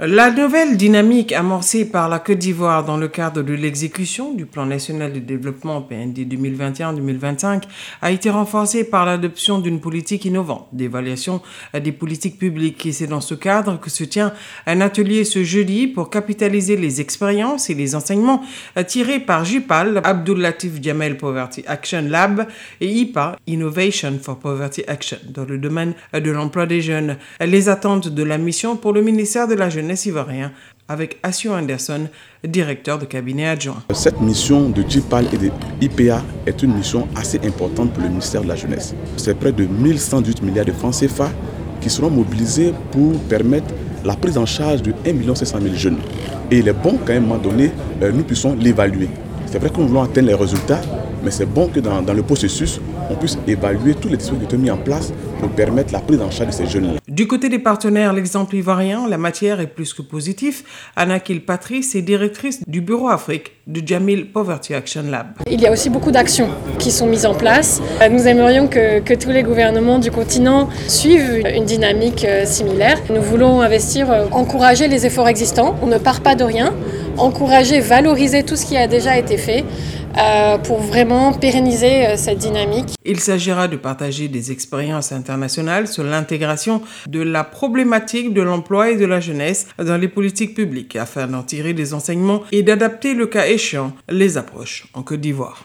La nouvelle dynamique amorcée par la Côte d'Ivoire dans le cadre de l'exécution du Plan national de développement PND 2021-2025 a été renforcée par l'adoption d'une politique innovante d'évaluation des politiques publiques. Et c'est dans ce cadre que se tient un atelier ce jeudi pour capitaliser les expériences et les enseignements tirés par JPAL, Abdul Latif Jamel Poverty Action Lab et IPA, Innovation for Poverty Action, dans le domaine de l'emploi des jeunes. Les attentes de la mission pour le ministère de la Jeunesse ivoirien avec Assio Anderson, directeur de cabinet adjoint. Cette mission de JIPAL et de IPA est une mission assez importante pour le ministère de la Jeunesse. C'est près de 1118 milliards de francs CFA qui seront mobilisés pour permettre la prise en charge de 1 500 000 jeunes. Et il est bon qu'à un moment donné, euh, nous puissions l'évaluer. C'est vrai que nous voulons atteindre les résultats, mais c'est bon que dans, le processus, on puisse évaluer tous les dispositifs qui ont été mis en place pour permettre la prise en charge de ces jeunes-là. Du côté des partenaires, l'exemple ivoirien, la matière est plus que positif. Anna Kilpatrice est directrice du Bureau Afrique du Jamil Poverty Action Lab. Il y a aussi beaucoup d'actions qui sont mises en place. Nous aimerions que, que, tous les gouvernements du continent suivent une dynamique euh, similaire. Nous voulons investir, euh, encourager les efforts existants. On ne part pas de rien. Encourager, valoriser tout ce qui a déjà été fait euh, pour vraiment pérenniser euh, cette dynamique. Il s'agira de partager des expériences internationales sur l'intégration de la problématique de l'emploi et de la jeunesse dans les politiques publiques afin d'en tirer des enseignements et d'adapter le cas échéant les approches en Côte d'Ivoire.